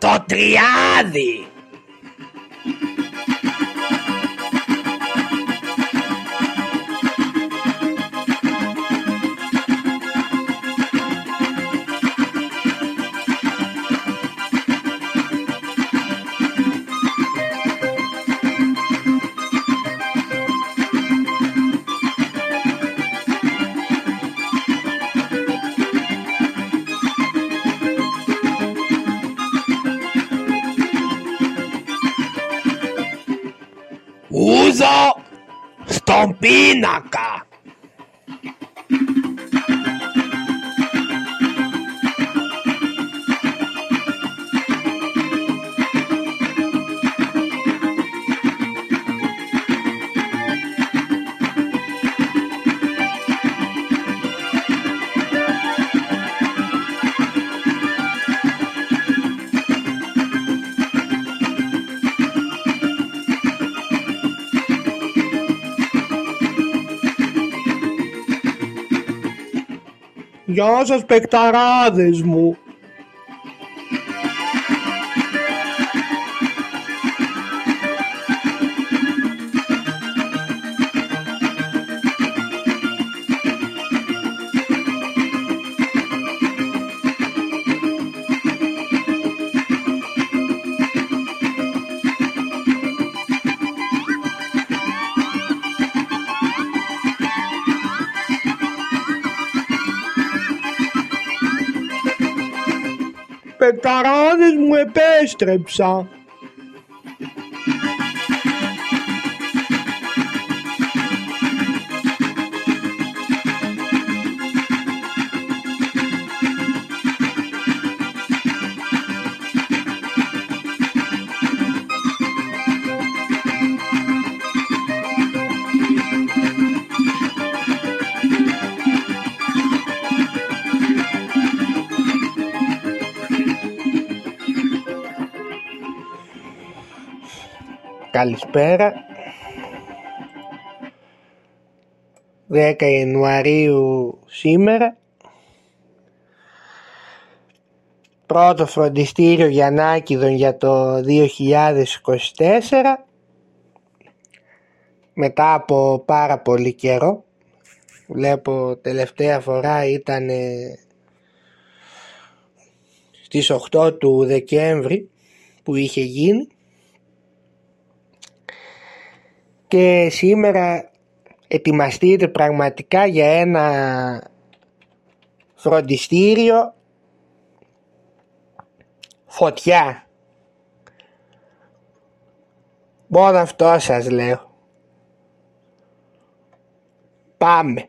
Φαρσαλινός στο τριάδι! Tompinaca. Γεια σας παικταράδες μου. Παικταράδες μου επέστρεψα. Καλησπέρα. 10 Ιανουαρίου σήμερα. Πρώτο φροντιστήριο Γιαννάκηδων για το 2024. Μετά από πάρα πολύ καιρό. Βλέπω τελευταία φορά ήταν στις 8 του Δεκέμβρη που είχε γίνει και σήμερα ετοιμαστείτε πραγματικά για ένα φροντιστήριο φωτιά. Μόνο αυτό σας λέω. Πάμε.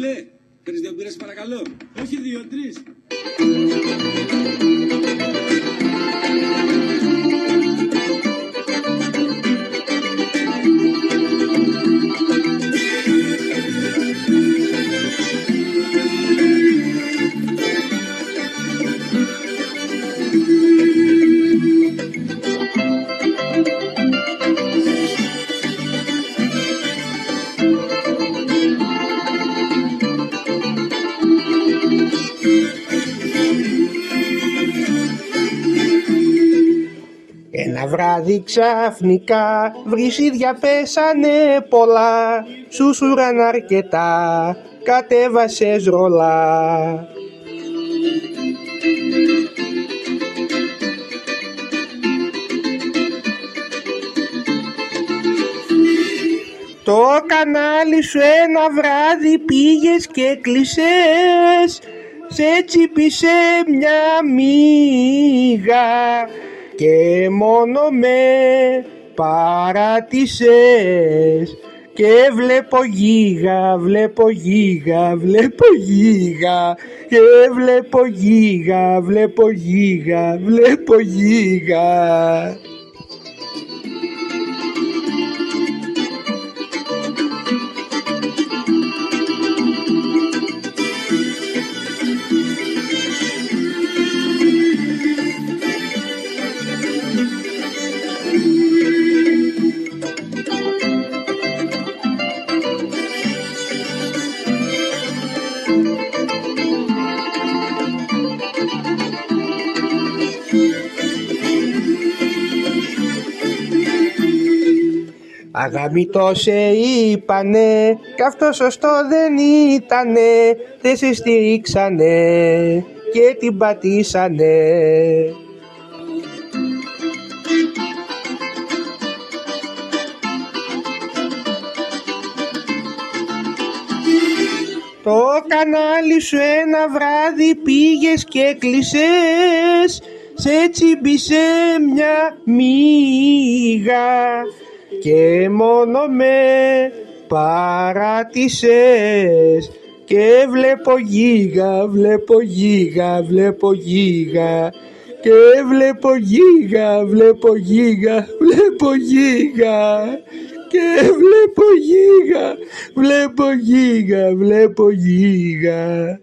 Φίλε, θέλεις δύο μπύρες παρακαλώ. Όχι δύο, τρεις. βράδυ ξαφνικά βρυσίδια πέσανε πολλά. Σούσουραν αρκετά, κατέβασες ρολά. Το κανάλι σου ένα βράδυ πήγες και κλεισές σε τσίπησε μια μίγα. Και μόνο με παράτησες και βλέπω γίγα, βλέπω γίγα, βλέπω γίγα και βλέπω γίγα, βλέπω γίγα, βλέπω γίγα. Αγαμητό σε είπανε κι αυτό σωστό δεν ήτανε. Δεν σε στηρίξανε και την πατήσανε. Το κανάλι σου ένα βράδυ πήγες και κλεισες σε τσιμπήσε μια μύγα και μόνο με παράτησες και βλέπω γίγα, βλέπω γίγα, βλέπω γίγα. Και βλέπω γίγα, βλέπω γίγα, βλέπω γίγα. Και βλέπω γίγα, βλέπω γίγα, βλέπω γίγα.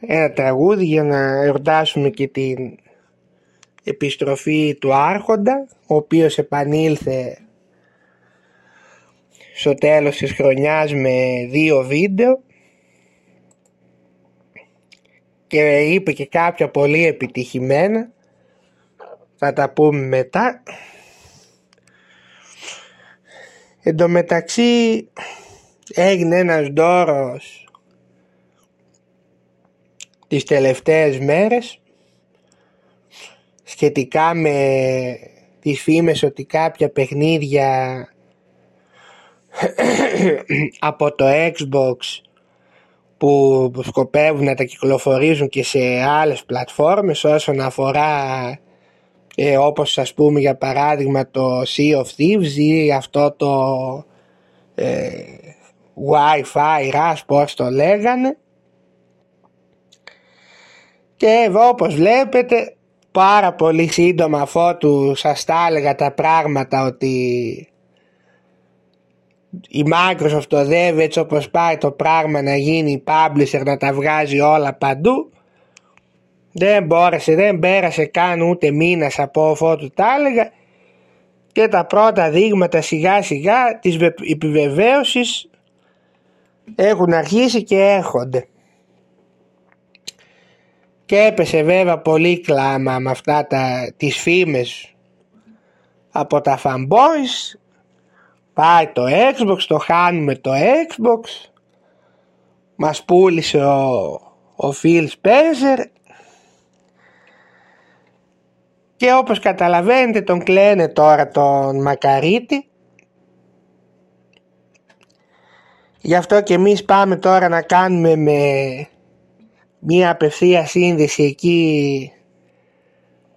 Ένα τραγούδι για να εορτάσουμε και την επιστροφή του Άρχοντα ο οποίος επανήλθε στο τέλος της χρονιάς με δύο βίντεο. Και είπε και κάποια πολύ επιτυχημένα. Θα τα πούμε μετά. Εν τω μεταξύ έγινε ένας δώρος τις τελευταίες μέρες σχετικά με τις φήμες ότι κάποια παιχνίδια από το Xbox που σκοπεύουν να τα κυκλοφορίζουν και σε άλλες πλατφόρμες όσον αφορά ε, όπως ας πούμε για παράδειγμα το Sea of Thieves ή αυτό το ε, Wi-Fi Rush πώς το λέγανε. Και εδώ όπως βλέπετε πάρα πολύ σύντομα αφότου σας τα έλεγα τα πράγματα ότι η Microsoft το οδεύει έτσι όπως πάει το πράγμα να γίνει publisher να τα βγάζει όλα παντού δεν μπόρεσε, δεν πέρασε καν ούτε μήνας από αφότου τα έλεγα και τα πρώτα δείγματα σιγά σιγά της επιβεβαίωσης έχουν αρχίσει και έρχονται και έπεσε βέβαια πολύ κλάμα με αυτά τα, τις φήμες από τα fanboys. Πάει το Xbox, το χάνουμε το Xbox. Μας πούλησε ο, ο Phil Spencer. Και όπως καταλαβαίνετε τον κλαίνε τώρα τον Μακαρίτη. Γι' αυτό και εμείς πάμε τώρα να κάνουμε με μία απευθεία σύνδεση εκεί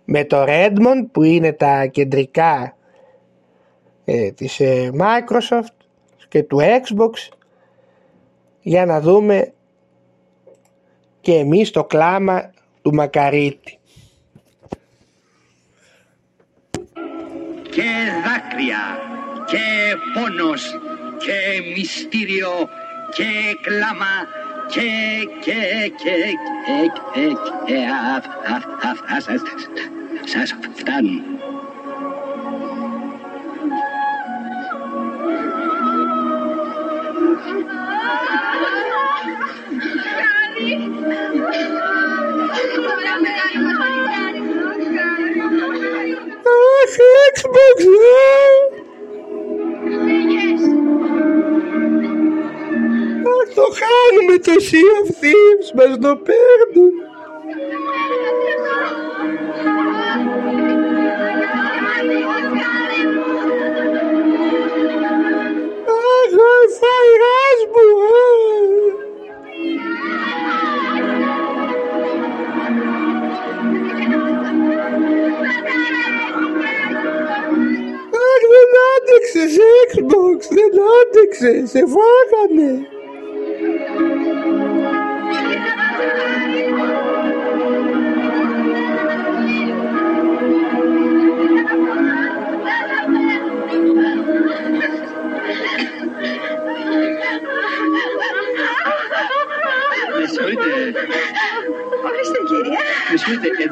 με το Redmond που είναι τα κεντρικά ε, της ε, Microsoft και του Xbox για να δούμε και εμείς το κλάμα του Μακαρίτη. Και δάκρυα και πόνος και μυστήριο και κλάμα και, και, και, και, και, και, αυτά σας, σας φτάνουν. Αχ, Xbox, Αχ, Το χάνουμε το Sea of Thieves, μας το παίρνουν. Αγαθά ηράς μου, ε. Αχ, δεν άντεξες, Xbox, δεν άντεξες, σε φάγανε.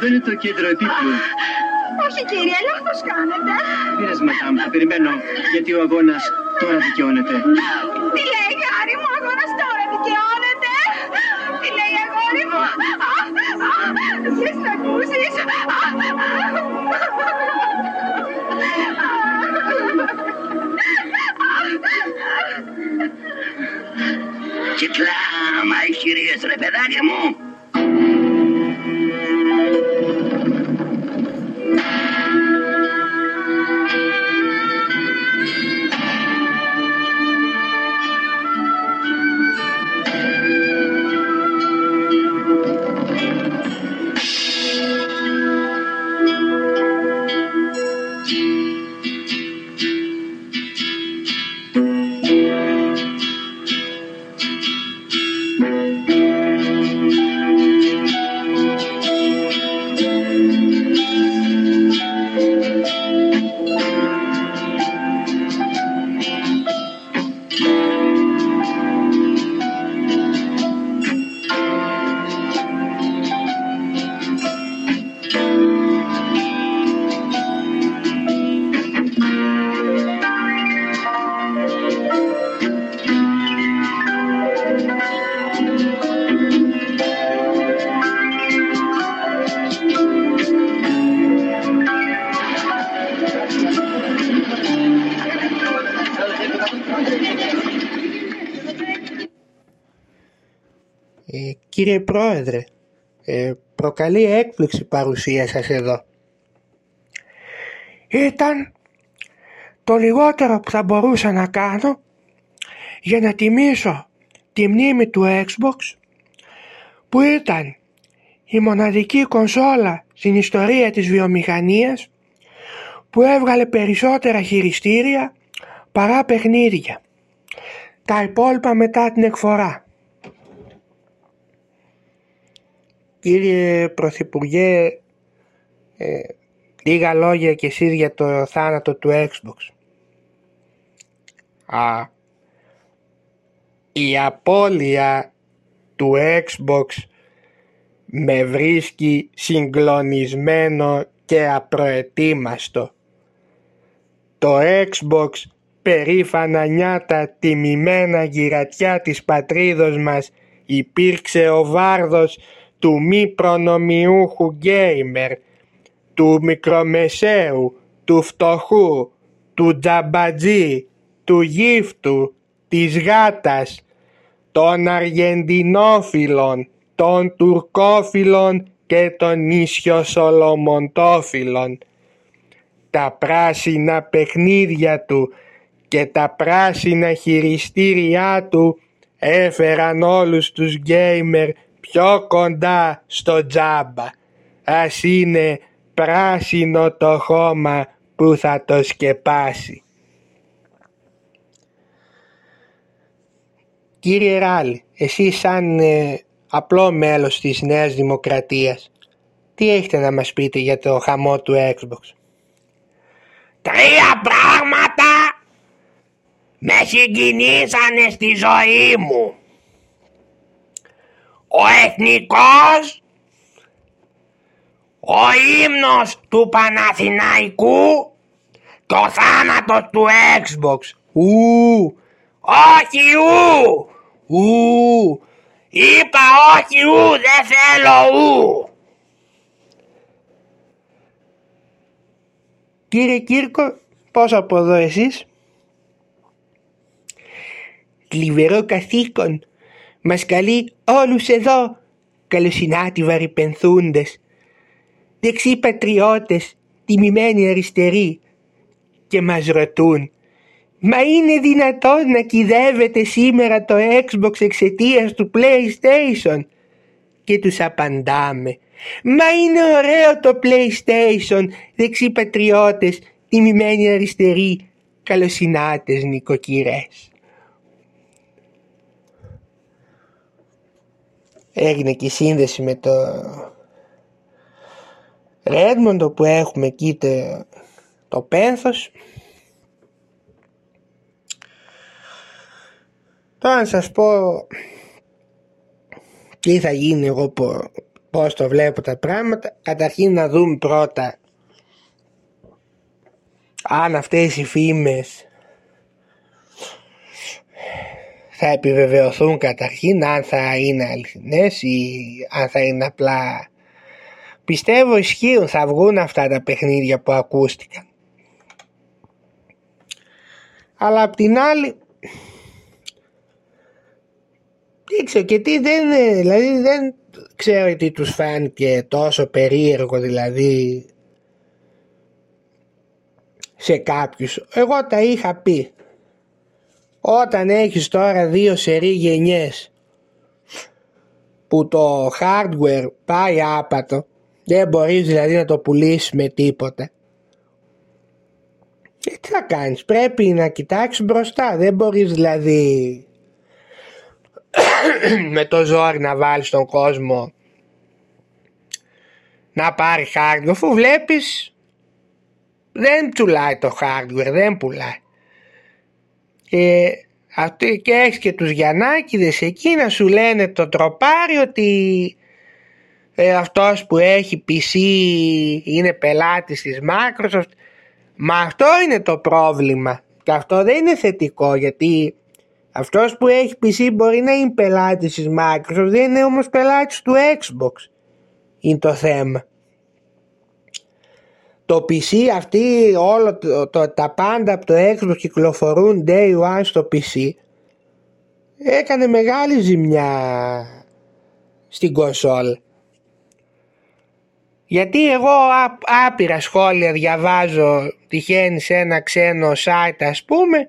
Συγχωρείτε, εδώ είναι το κέντρο επίπλου. Όχι κύριε, λάθος κάνετε. Πειράζει madame, θα περιμένω, γιατί ο αγώνας τώρα δικαιώνεται. Τι λέει γάρι μου, αγώνας τώρα δικαιώνεται. Τι λέει αγόρι μου. Α, α, Θες να ακούσεις. Α, Κυκλάμα ηχηρίες ρε παιδάκι μου. Ε, κύριε Πρόεδρε, ε, προκαλεί έκπληξη η παρουσία σας εδώ. Ήταν το λιγότερο που θα μπορούσα να κάνω για να τιμήσω τη μνήμη του Xbox που ήταν η μοναδική κονσόλα στην ιστορία της βιομηχανίας που έβγαλε περισσότερα χειριστήρια παρά παιχνίδια. Τα υπόλοιπα μετά την εκφορά. Κύριε Πρωθυπουργέ, ε, λίγα λόγια κι εσείς για το θάνατο του Xbox. Α, η απώλεια του Xbox με βρίσκει συγκλονισμένο και απροετοίμαστο. Το Xbox περήφανα νιάτα τιμημένα γυρατιά της πατρίδος μας υπήρξε ο βάρδος του μη προνομιούχου γκέιμερ, του μικρομεσαίου, του φτωχού, του τζαμπατζή, του γύφτου, της γάτας, των αργεντινόφιλων, των τουρκόφιλων και των νησιοσολομοντόφιλων. Τα πράσινα παιχνίδια του και τα πράσινα χειριστήριά του έφεραν όλους τους γκέιμερ πιο κοντά στο τζάμπα. Ας είναι πράσινο το χώμα που θα το σκεπάσει. Κύριε Ράλ, εσύ σαν ε, απλό μέλος της Νέας Δημοκρατίας, τι έχετε να μας πείτε για το χαμό του Xbox; Τρία πράγματα με συγκινήσανε στη ζωή μου. Ο εθνικός, ο ύμνος του Παναθηναϊκού και ο θάνατος του Xbox. Ου, όχι ου, ου, είπα όχι ου, δεν θέλω ου. Κύριε Κύρκο, πώς από εδώ εσείς; Θλιβερό καθήκον. Μας καλεί όλους εδώ. Καλοσυνάτοι βαρυπενθούντες. Δεξί πατριώτες, τιμημένοι αριστεροί. Και μας ρωτούν. Μα είναι δυνατόν να κυδεύετε σήμερα το Xbox εξαιτίας του PlayStation; Και τους απαντάμε. Μα είναι ωραίο το PlayStation, δεξί πατριώτες, τιμημένοι αριστεροί. καλοσυνάτες νοικοκυρές. Έγινε και η σύνδεση με το Ρέντμοντο που έχουμε εκεί το, το πένθος. Τώρα να σας πω τι θα γίνει εγώ πώς το βλέπω τα πράγματα. Καταρχήν να δούμε πρώτα αν αυτές οι φήμες θα επιβεβαιωθούν καταρχήν αν θα είναι αληθινές ή αν θα είναι απλά πιστεύω ισχύουν θα βγουν αυτά τα παιχνίδια που ακούστηκαν αλλά απ' την άλλη δεν ξέρω και τι δεν δηλαδή δεν ξέρω τι τους φάνηκε τόσο περίεργο δηλαδή σε κάποιους. Εγώ τα είχα πει. Όταν έχεις τώρα δύο σερή γενιές που το hardware πάει άπατο δεν μπορείς δηλαδή να το πουλήσεις με τίποτα και τι θα κάνεις πρέπει να κοιτάξεις μπροστά δεν μπορείς δηλαδή με το ζόρι να βάλεις τον κόσμο να πάρει hardware αφού βλέπεις δεν πουλάει το hardware, δεν πουλάει. Και, αυτή, και έχεις και τους Γιαννάκηδες εκεί να σου λένε το τροπάρι ότι ε, αυτός που έχει PC είναι πελάτης της Microsoft. Μα αυτό είναι το πρόβλημα και αυτό δεν είναι θετικό γιατί αυτός που έχει PC μπορεί να είναι πελάτης της Microsoft δεν είναι όμως πελάτης του Xbox είναι το θέμα το PC αυτή όλο το, το, τα πάντα από το Xbox κυκλοφορούν day one στο PC έκανε μεγάλη ζημιά στην κονσόλ. Γιατί εγώ άπειρα σχόλια διαβάζω τυχαίνει σε ένα ξένο site ας πούμε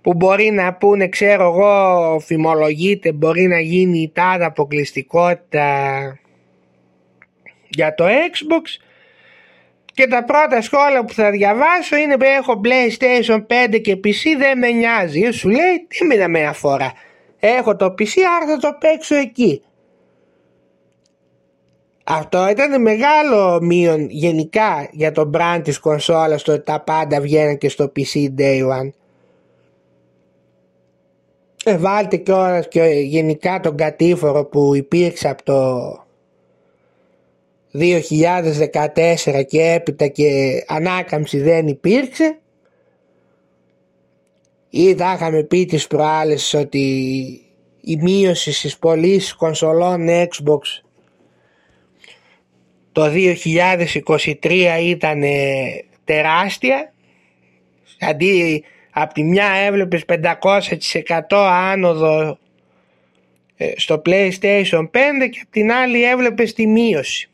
που μπορεί να πούνε ξέρω εγώ φημολογείται μπορεί να γίνει η τάδα αποκλειστικότητα για το Xbox και τα πρώτα σχόλια που θα διαβάσω είναι που έχω PlayStation 5 και PC δεν με νοιάζει. Σου λέει τι με με αφορά. Έχω το PC άρα θα το παίξω εκεί. Αυτό ήταν μεγάλο μείον γενικά για το brand της κονσόλας το ότι τα πάντα βγαίνουν και στο PC Day One. Ε, βάλτε κιόλας και γενικά τον κατήφορο που υπήρξε από το 2014 και έπειτα και ανάκαμψη δεν υπήρξε. Ή θα είχαμε πει τις προάλλες ότι η μείωση στις πωλήσεις κονσολών Xbox το 2023 ήταν τεράστια. Αντί από τη μια έβλεπες 500% άνοδο ε, στο PlayStation 5 και από την άλλη έβλεπες τη μείωση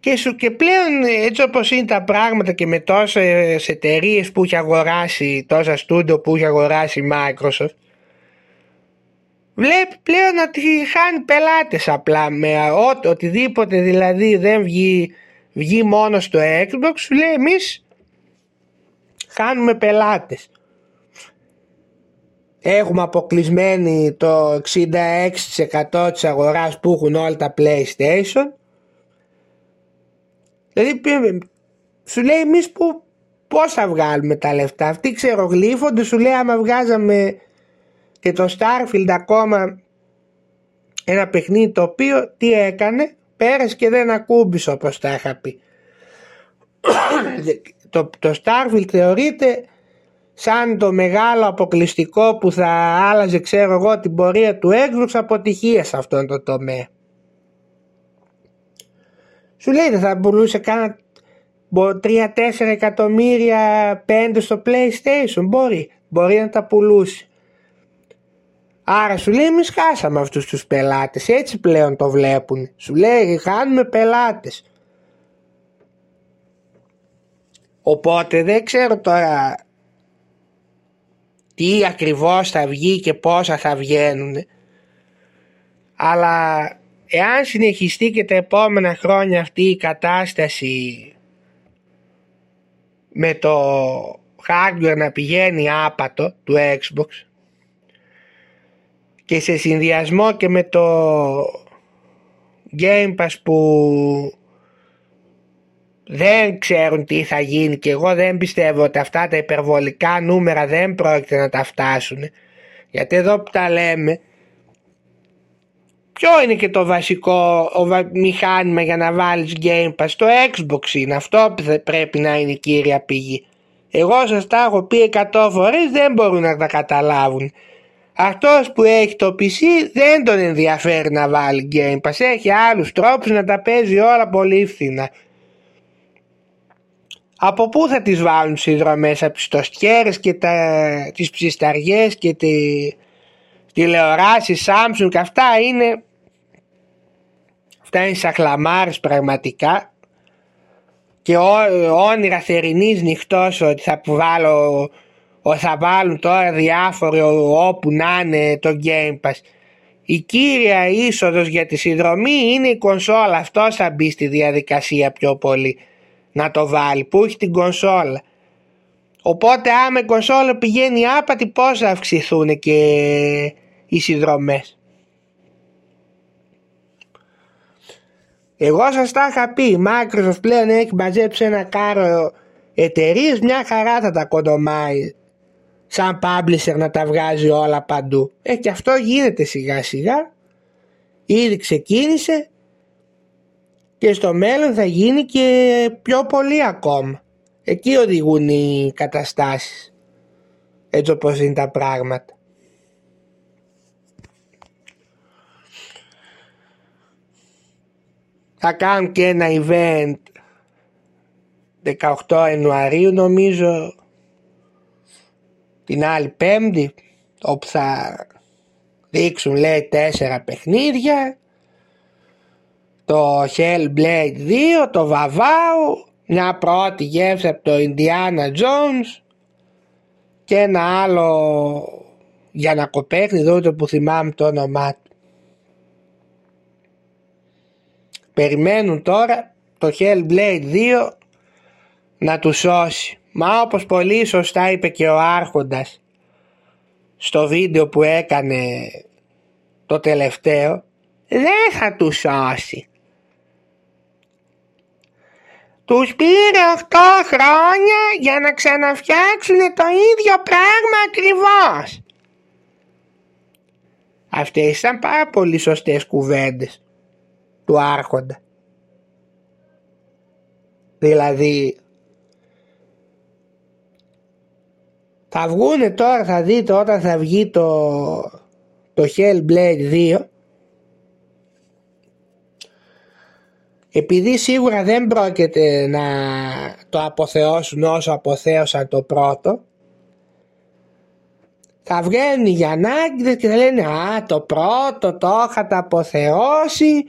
και, σου, και πλέον έτσι όπως είναι τα πράγματα και με τόσες εταιρείες που έχει αγοράσει, τόσα στούντο που έχει αγοράσει η Microsoft βλέπει πλέον ότι χάνει πελάτες απλά με ό, οτιδήποτε δηλαδή δεν βγει, βγει μόνος στο Xbox σου λέει εμείς χάνουμε πελάτες. Έχουμε αποκλεισμένη το 66% της αγοράς που έχουν όλα τα PlayStation Δηλαδή σου λέει εμείς που πώς θα βγάλουμε τα λεφτά. Αυτοί ξερογλύφονται σου λέει άμα βγάζαμε και το Starfield ακόμα ένα παιχνίδι το οποίο τι έκανε πέρασε και δεν ακούμπησε όπως τα είχα πει. το, το Starfield θεωρείται σαν το μεγάλο αποκλειστικό που θα άλλαζε ξέρω εγώ την πορεία του Xbox αποτυχίας σε αυτόν το τομέα. Σου λέει δεν θα πουλούσε κάνα 3-4 εκατομμύρια 5 στο PlayStation. Μπορεί. Μπορεί να τα πουλούσε. Άρα σου λέει εμείς χάσαμε αυτούς τους πελάτες. Έτσι πλέον το βλέπουν. Σου λέει χάνουμε πελάτες. Οπότε δεν ξέρω τώρα τι ακριβώς θα βγει και πόσα θα βγαίνουν. Αλλά εάν συνεχιστεί και τα επόμενα χρόνια αυτή η κατάσταση με το hardware να πηγαίνει άπατο του Xbox και σε συνδυασμό και με το Game Pass που δεν ξέρουν τι θα γίνει και εγώ δεν πιστεύω ότι αυτά τα υπερβολικά νούμερα δεν πρόκειται να τα φτάσουν γιατί εδώ που τα λέμε ποιο είναι και το βασικό μηχάνημα για να βάλεις Game Pass; Το Xbox είναι αυτό που πρέπει να είναι η κύρια πηγή. Εγώ σας τα έχω πει 100 φορές δεν μπορούν να τα καταλάβουν. Αυτός που έχει το PC δεν τον ενδιαφέρει να βάλει Game Pass. Έχει άλλους τρόπους να τα παίζει όλα πολύ φθηνά. Από πού θα τις βάλουν συνδρομές από τις τοστιέρες και τα, τις ψισταριές και τη τηλεοράσεις Samsung και αυτά είναι αυτά είναι σαχλαμάρες πραγματικά και ό, όνειρα θερινής νυχτός ότι θα βάλω ότι θα βάλουν τώρα διάφοροι όπου να είναι το Game Pass η κύρια είσοδος για τη συνδρομή είναι η κονσόλα αυτό θα μπει στη διαδικασία πιο πολύ να το βάλει που έχει την κονσόλα. Οπότε άμα η κονσόλα πηγαίνει άπατη πώς θα αυξηθούν και οι συνδρομές; Εγώ σας τα είχα πει, η Microsoft πλέον έχει μαζέψει ένα κάρο εταιρείες μια χαρά θα τα κοντομάει σαν publisher να τα βγάζει όλα παντού. Ε και αυτό γίνεται σιγά σιγά, ήδη ξεκίνησε και στο μέλλον θα γίνει και πιο πολύ ακόμα. Εκεί οδηγούν οι καταστάσεις. Έτσι όπως είναι τα πράγματα. Θα κάνουν και ένα event 18 Ιανουαρίου νομίζω την άλλη πέμπτη όπου θα δείξουν λέει τέσσερα παιχνίδια το Hellblade 2, το Βαβάου, μια πρώτη γεύση από το Indiana Jones και ένα άλλο για να κοπέχνει το που θυμάμαι το όνομά του. Περιμένουν τώρα το Hellblade 2 να τους σώσει. Μα όπως πολύ σωστά είπε και ο Άρχοντας στο βίντεο που έκανε το τελευταίο δεν θα τους σώσει. Τους πήρε 8 χρόνια για να ξαναφτιάξουν το ίδιο πράγμα ακριβώς. Αυτές ήταν πάρα πολύ σωστές κουβέντες του άρχοντα. Δηλαδή θα βγούνε τώρα θα δείτε όταν θα βγει το, το Hellblade 2 επειδή σίγουρα δεν πρόκειται να το αποθεώσουν όσο αποθέωσαν το πρώτο θα βγαίνουν οι Γιαννάκηδες και θα λένε «Α, το πρώτο το είχατε αποθεώσει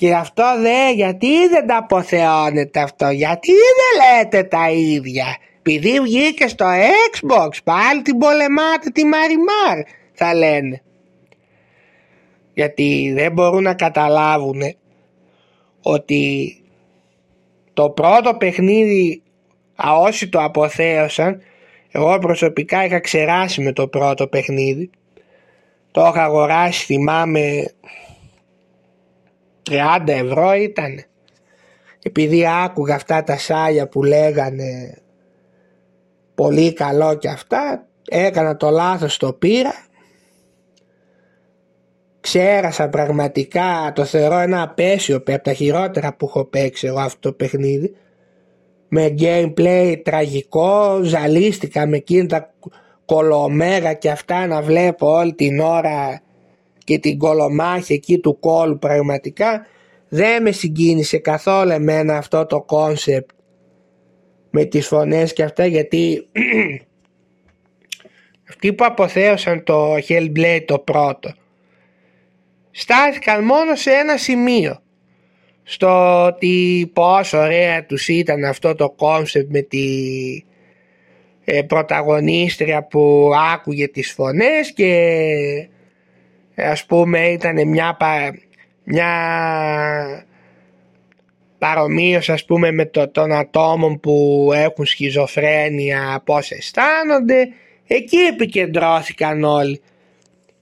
και αυτό δε, γιατί δεν τα αποθεώνετε αυτό, γιατί δεν λέτε τα ίδια, επειδή βγήκε στο Xbox, πάλι την πολεμάτε τη Μαριμάρ», θα λένε. Γιατί δεν μπορούν να καταλάβουν ότι το πρώτο παιχνίδι α, όσοι το αποθέωσαν εγώ προσωπικά είχα ξεράσει με το πρώτο παιχνίδι το είχα αγοράσει θυμάμαι 30 ευρώ ήταν επειδή άκουγα αυτά τα σάλια που λέγανε πολύ καλό και αυτά έκανα το λάθος το πήρα Ξέρασα πραγματικά, το θεωρώ ένα απαίσιο από τα χειρότερα που έχω παίξει εγώ αυτό το παιχνίδι. Με gameplay τραγικό, ζαλίστηκα με εκείνα τα κολομέγα και αυτά να βλέπω όλη την ώρα και την κωλομάχη εκεί του κώλου πραγματικά. Δεν με συγκίνησε καθόλου εμένα αυτό το concept με τις φωνές και αυτά γιατί αυτοί που αποθέωσαν το Hellblade το πρώτο στάθηκαν μόνο σε ένα σημείο στο ότι πόσο ωραία τους ήταν αυτό το concept με τη ε, πρωταγωνίστρια που άκουγε τις φωνές και ε, ας πούμε ήταν μια, μια παρομοίως ας πούμε με το, των ατόμων που έχουν σχιζοφρένεια πώς αισθάνονται. Εκεί επικεντρώθηκαν όλοι.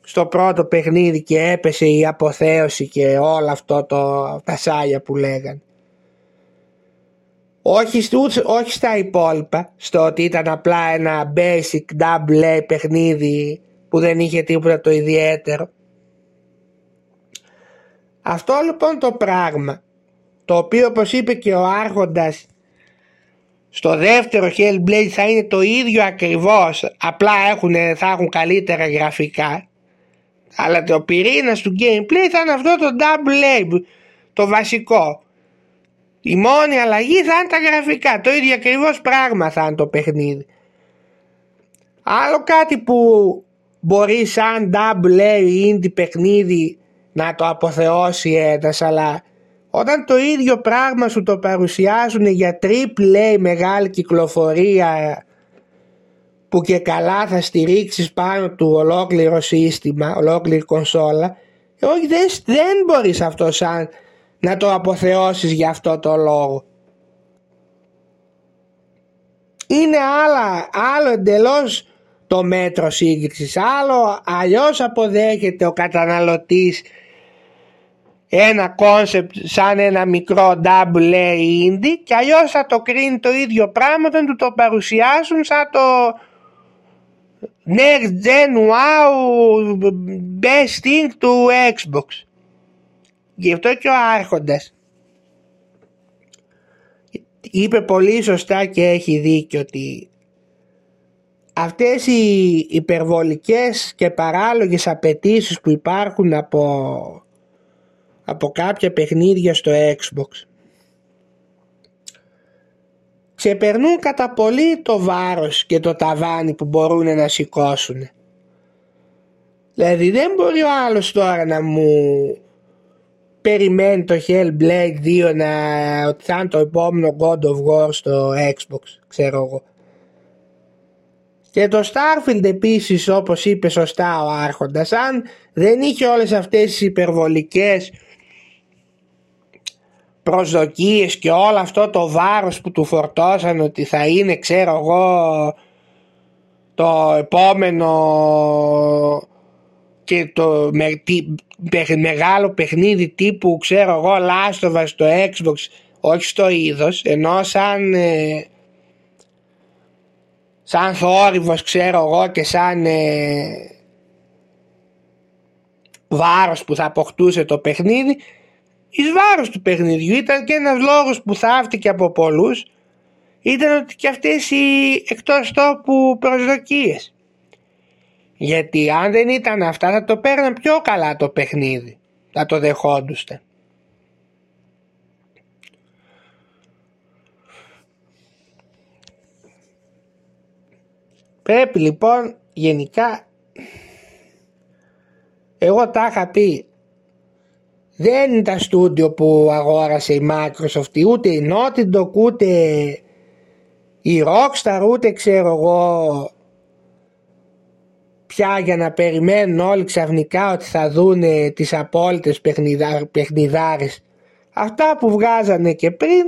Στο πρώτο παιχνίδι και έπεσε η αποθέωση και όλα αυτό το, τα σάλια που λέγαν όχι, όχι στα υπόλοιπα στο ότι ήταν απλά ένα basic double A παιχνίδι που δεν είχε τίποτα το ιδιαίτερο αυτό λοιπόν το πράγμα το οποίο όπως είπε και ο Άρχοντας στο δεύτερο Hellblade θα είναι το ίδιο ακριβώς απλά έχουν, θα έχουν καλύτερα γραφικά αλλά το πυρήνας του gameplay θα είναι αυτό το double A το βασικό. Η μόνη αλλαγή θα είναι τα γραφικά το ίδιο ακριβώς πράγμα θα είναι το παιχνίδι. Άλλο κάτι που μπορεί σαν double A indie παιχνίδι να το αποθεώσει ένας αλλά όταν το ίδιο πράγμα σου το παρουσιάζουν για triple A μεγάλη κυκλοφορία που και καλά θα στηρίξεις πάνω του ολόκληρο σύστημα, ολόκληρη κονσόλα ε, όχι δεν, δεν μπορείς αυτό σαν να το αποθεώσεις για αυτό το λόγο. Είναι άλλα, άλλο εντελώς το μέτρο σύγκρισης, άλλο αλλιώς αποδέχεται ο καταναλωτής ένα concept σαν ένα μικρό double A indie και αλλιώς θα το κρίνει το ίδιο πράγμα όταν του το παρουσιάσουν σαν το next gen wow best thing του Xbox. Γι' αυτό και ο Άρχοντας είπε πολύ σωστά και έχει δίκιο ότι αυτές οι υπερβολικές και παράλογες απαιτήσεις που υπάρχουν από από κάποια παιχνίδια στο Xbox ξεπερνούν κατά πολύ το βάρος και το ταβάνι που μπορούν να σηκώσουν. Δηλαδή δεν μπορεί ο άλλος τώρα να μου περιμένει το Hellblade 2 να ότι θα είναι το επόμενο God of War στο Xbox, ξέρω εγώ. Και το Starfield επίσης όπως είπε σωστά ο Άρχοντας, αν δεν είχε όλες αυτές τις υπερβολικές προσδοκίες και όλο αυτό το βάρος που του φορτώσαν ότι θα είναι ξέρω εγώ το επόμενο και το με, μεγάλο παιχνίδι τύπου ξέρω εγώ Last στο Xbox όχι στο είδος ενώ σαν ε, σαν θόρυβος ξέρω εγώ και σαν ε, βάρος που θα αποκτούσε το παιχνίδι εις βάρος του παιχνιδιού ήταν και ένας λόγος που θαύτηκε από πολλούς ήταν ότι και αυτές οι εκτός τόπου προσδοκίες. Γιατί αν δεν ήταν αυτά θα το παίρναν πιο καλά το παιχνίδι. Θα το δεχόντουστε. Πρέπει λοιπόν γενικά εγώ τα είχα πει δεν είναι τα στούντιο που αγόρασε η Microsoft ούτε η Naughty Dog ούτε η Rockstar ούτε ξέρω εγώ πια για να περιμένουν όλοι ξαφνικά ότι θα δούνε τις απόλυτες παιχνιδά, παιχνιδάρες. Αυτά που βγάζανε και πριν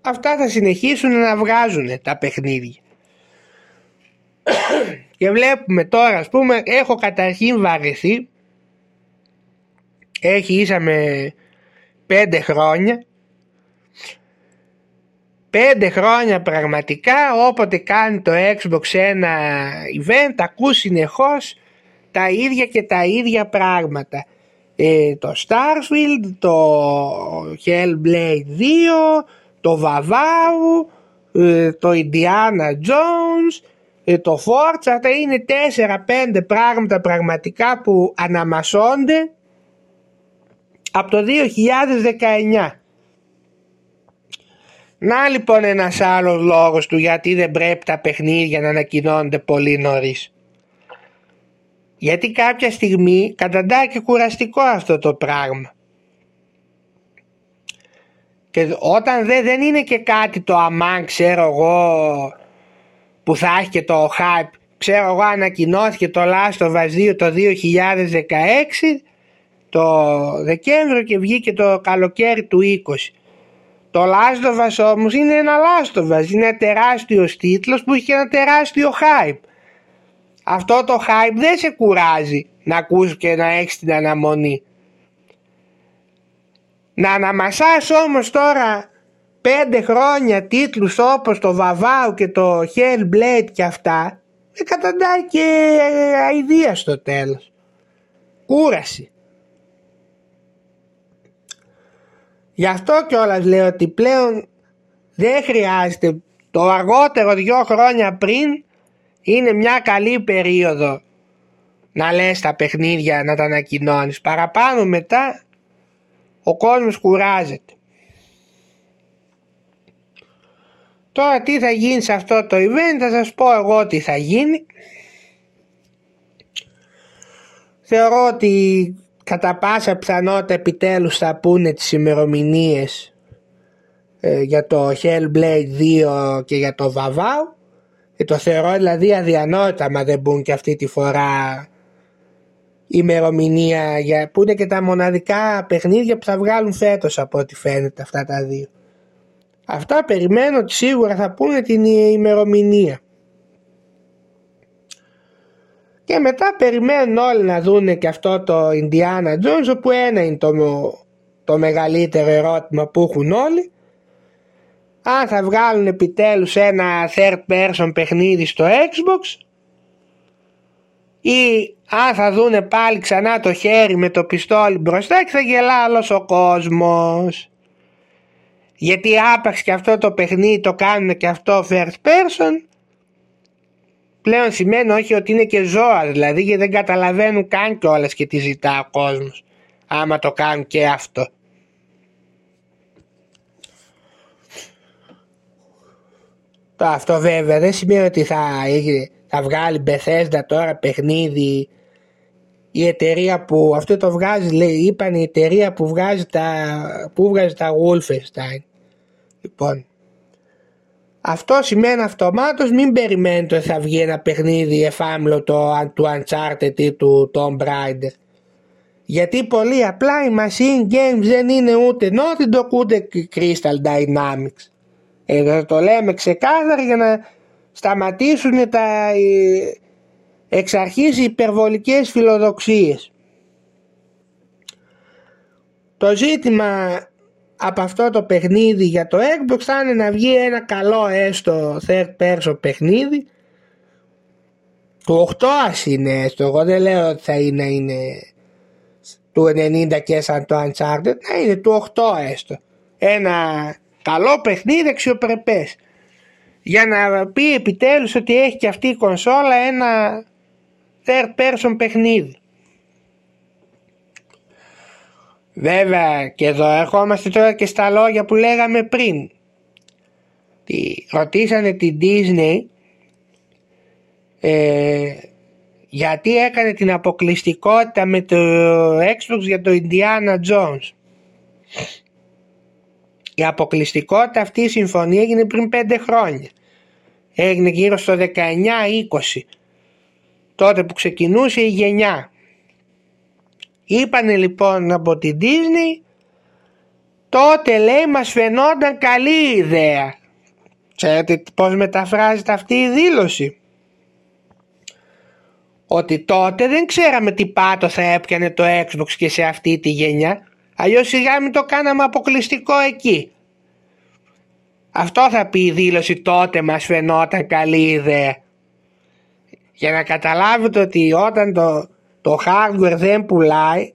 αυτά θα συνεχίσουν να βγάζουν τα παιχνίδια και βλέπουμε τώρα ας πούμε έχω καταρχήν βαρεθεί. Έχει ίσα με πέντε χρόνια. Πέντε χρόνια πραγματικά όποτε κάνει το Xbox ένα event ακούς συνεχώς τα ίδια και τα ίδια πράγματα. Ε, το Starfield, το Hellblade 2, το Vavau, ε, το Indiana Jones, ε, το Forza, αυτά είναι 4-5 πράγματα πραγματικά που αναμασώνται από το 2019. Να λοιπόν ένας άλλος λόγος του γιατί δεν πρέπει τα παιχνίδια να ανακοινώνονται πολύ νωρίς. Γιατί κάποια στιγμή καταντάει και κουραστικό αυτό το πράγμα. Και όταν δεν, δεν είναι και κάτι το αμάν ξέρω εγώ που θα έχει και το hype ξέρω εγώ ανακοινώθηκε το Last of Us 2 το 2016 το Δεκέμβριο και βγήκε το καλοκαίρι του 20. Το Λάστοβας όμως είναι ένα Λάστοβας, είναι ένα τεράστιος τίτλος που έχει ένα τεράστιο hype. Αυτό το hype δεν σε κουράζει να ακούς και να έχεις την αναμονή. Να αναμασάς όμως τώρα πέντε χρόνια τίτλους όπως το Βαβάου και το Hellblade και αυτά δεν καταντάει και αηδία στο τέλος. Κούραση. Γι' αυτό κιόλας λέω ότι πλέον δεν χρειάζεται το αργότερο δυο χρόνια πριν είναι μια καλή περίοδο να λες τα παιχνίδια να τα ανακοινώνεις. Παραπάνω μετά ο κόσμος κουράζεται. Τώρα τι θα γίνει σε αυτό το event θα σας πω εγώ τι θα γίνει. Θεωρώ ότι κατά πάσα πιθανότητα επιτέλους θα πούνε τις ημερομηνίες ε, για το Hellblade 2 και για το Vavau και το θεωρώ δηλαδή αδιανόητα μα δεν μπουν και αυτή τη φορά ημερομηνία για, που είναι και τα μοναδικά παιχνίδια που θα βγάλουν φέτος από ό,τι φαίνεται αυτά τα δύο. Αυτά περιμένω ότι σίγουρα θα πούνε την ημερομηνία. Και μετά περιμένουν όλοι να δούνε και αυτό το Indiana Jones όπου ένα είναι το, το μεγαλύτερο ερώτημα που έχουν όλοι αν θα βγάλουν επιτέλους ένα third person παιχνίδι στο Xbox ή αν θα δούνε πάλι ξανά το χέρι με το πιστόλι μπροστά και θα γελά όλος ο κόσμος. Γιατί άπαξ και αυτό το παιχνίδι το κάνουν και αυτό first person πλέον σημαίνει όχι ότι είναι και ζώα δηλαδή γιατί δεν καταλαβαίνουν καν κιόλας και τι ζητά ο κόσμος άμα το κάνουν και αυτό. Το αυτό βέβαια δεν σημαίνει ότι θα, θα βγάλει Bethesda τώρα παιχνίδι η εταιρεία που αυτό το βγάζει λέει είπαν η εταιρεία που βγάζει τα, που βγάζει τα Wolfenstein λοιπόν αυτό σημαίνει αυτομάτως μην περιμένετε ότι θα βγει ένα παιχνίδι εφάμιλο το, του Uncharted ή του Tomb Raider γιατί πολύ απλά οι Machine Games δεν είναι ούτε Naughty Dog ούτε Crystal Dynamics ε, το λέμε ξεκάθαρα για να σταματήσουν τα ε, εξ αρχής υπερβολικές φιλοδοξίες. Το ζήτημα από αυτό το παιχνίδι για το Xbox θα είναι να βγει ένα καλό έστω third person παιχνίδι. Του 8 ας είναι έστω. Εγώ δεν λέω ότι θα είναι, είναι του 90 και σαν το Uncharted. Να είναι του 8 έστω. Ένα καλό παιχνίδι αξιοπρεπές. Για να πει επιτέλους ότι έχει και αυτή η κονσόλα ένα third person παιχνίδι. Βέβαια και εδώ ερχόμαστε τώρα και στα λόγια που λέγαμε πριν. Τι, ρωτήσανε την Disney ε, γιατί έκανε την αποκλειστικότητα με το Xbox για το Indiana Jones. Η αποκλειστικότητα αυτή η συμφωνία έγινε πριν 5 χρόνια. Έγινε γύρω στο 19-20. Τότε που ξεκινούσε η γενιά. Είπανε λοιπόν από την Disney τότε λέει μας φαινόταν καλή ιδέα. Ξέρετε πώς μεταφράζεται αυτή η δήλωση; Ότι τότε δεν ξέραμε τι πάτο θα έπιανε το Xbox και σε αυτή τη γενιά. Αλλιώς σιγά μην το κάναμε αποκλειστικό εκεί. Αυτό θα πει η δήλωση τότε μας φαινόταν καλή ιδέα. Για να καταλάβετε ότι όταν το, το hardware δεν πουλάει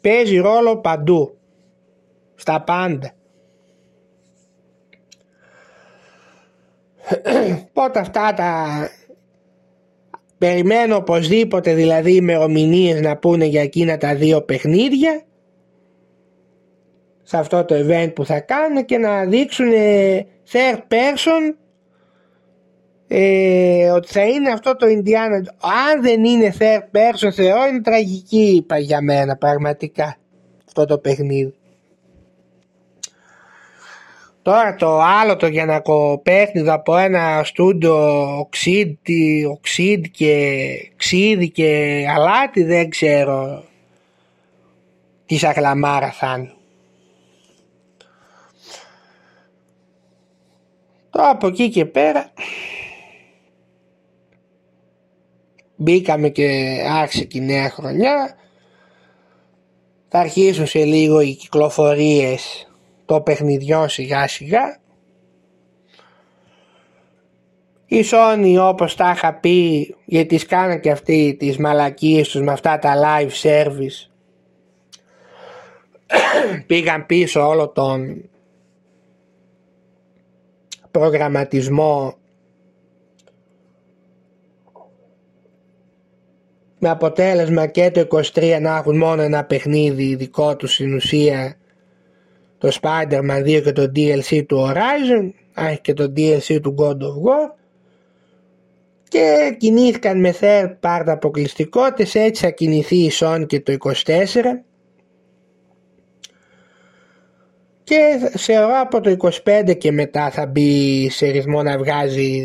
παίζει ρόλο παντού. Στα πάντα. Πότε αυτά τα περιμένω οπωσδήποτε δηλαδή ημερομηνίες να πούνε για εκείνα τα δύο παιχνίδια σε αυτό το event που θα κάνουν και να δείξουν third person ε, ότι θα είναι αυτό το Indiana αν δεν είναι third person θεωρώ είναι τραγική για μένα πραγματικά αυτό το παιχνίδι Τώρα το άλλο το Γιανακό παιχνίδι από ένα στούντο οξύδι, οξύδι και ξύδι και αλάτι δεν ξέρω της Αγλαμάρα θα είναι. Τώρα από εκεί και πέρα μπήκαμε και άρχισε και η νέα χρονιά. Θα αρχίσουν σε λίγο οι κυκλοφορίες των παιχνιδιών σιγά σιγά. Η Sony όπως τα είχα πει γιατί τις κάναν και αυτοί τις μαλακίες τους με αυτά τα live service πήγαν πίσω όλο τον προγραμματισμό με αποτέλεσμα και το 23 να έχουν μόνο ένα παιχνίδι δικό τους στην ουσία το Spider-Man 2 και το DLC του Horizon έχει και το DLC του God of War. Και κινήθηκαν με third part αποκλειστικότητες έτσι θα κινηθεί η Sony και το 24 και θεωρώ από το 25 και μετά θα μπει σε ρυθμό να βγάζει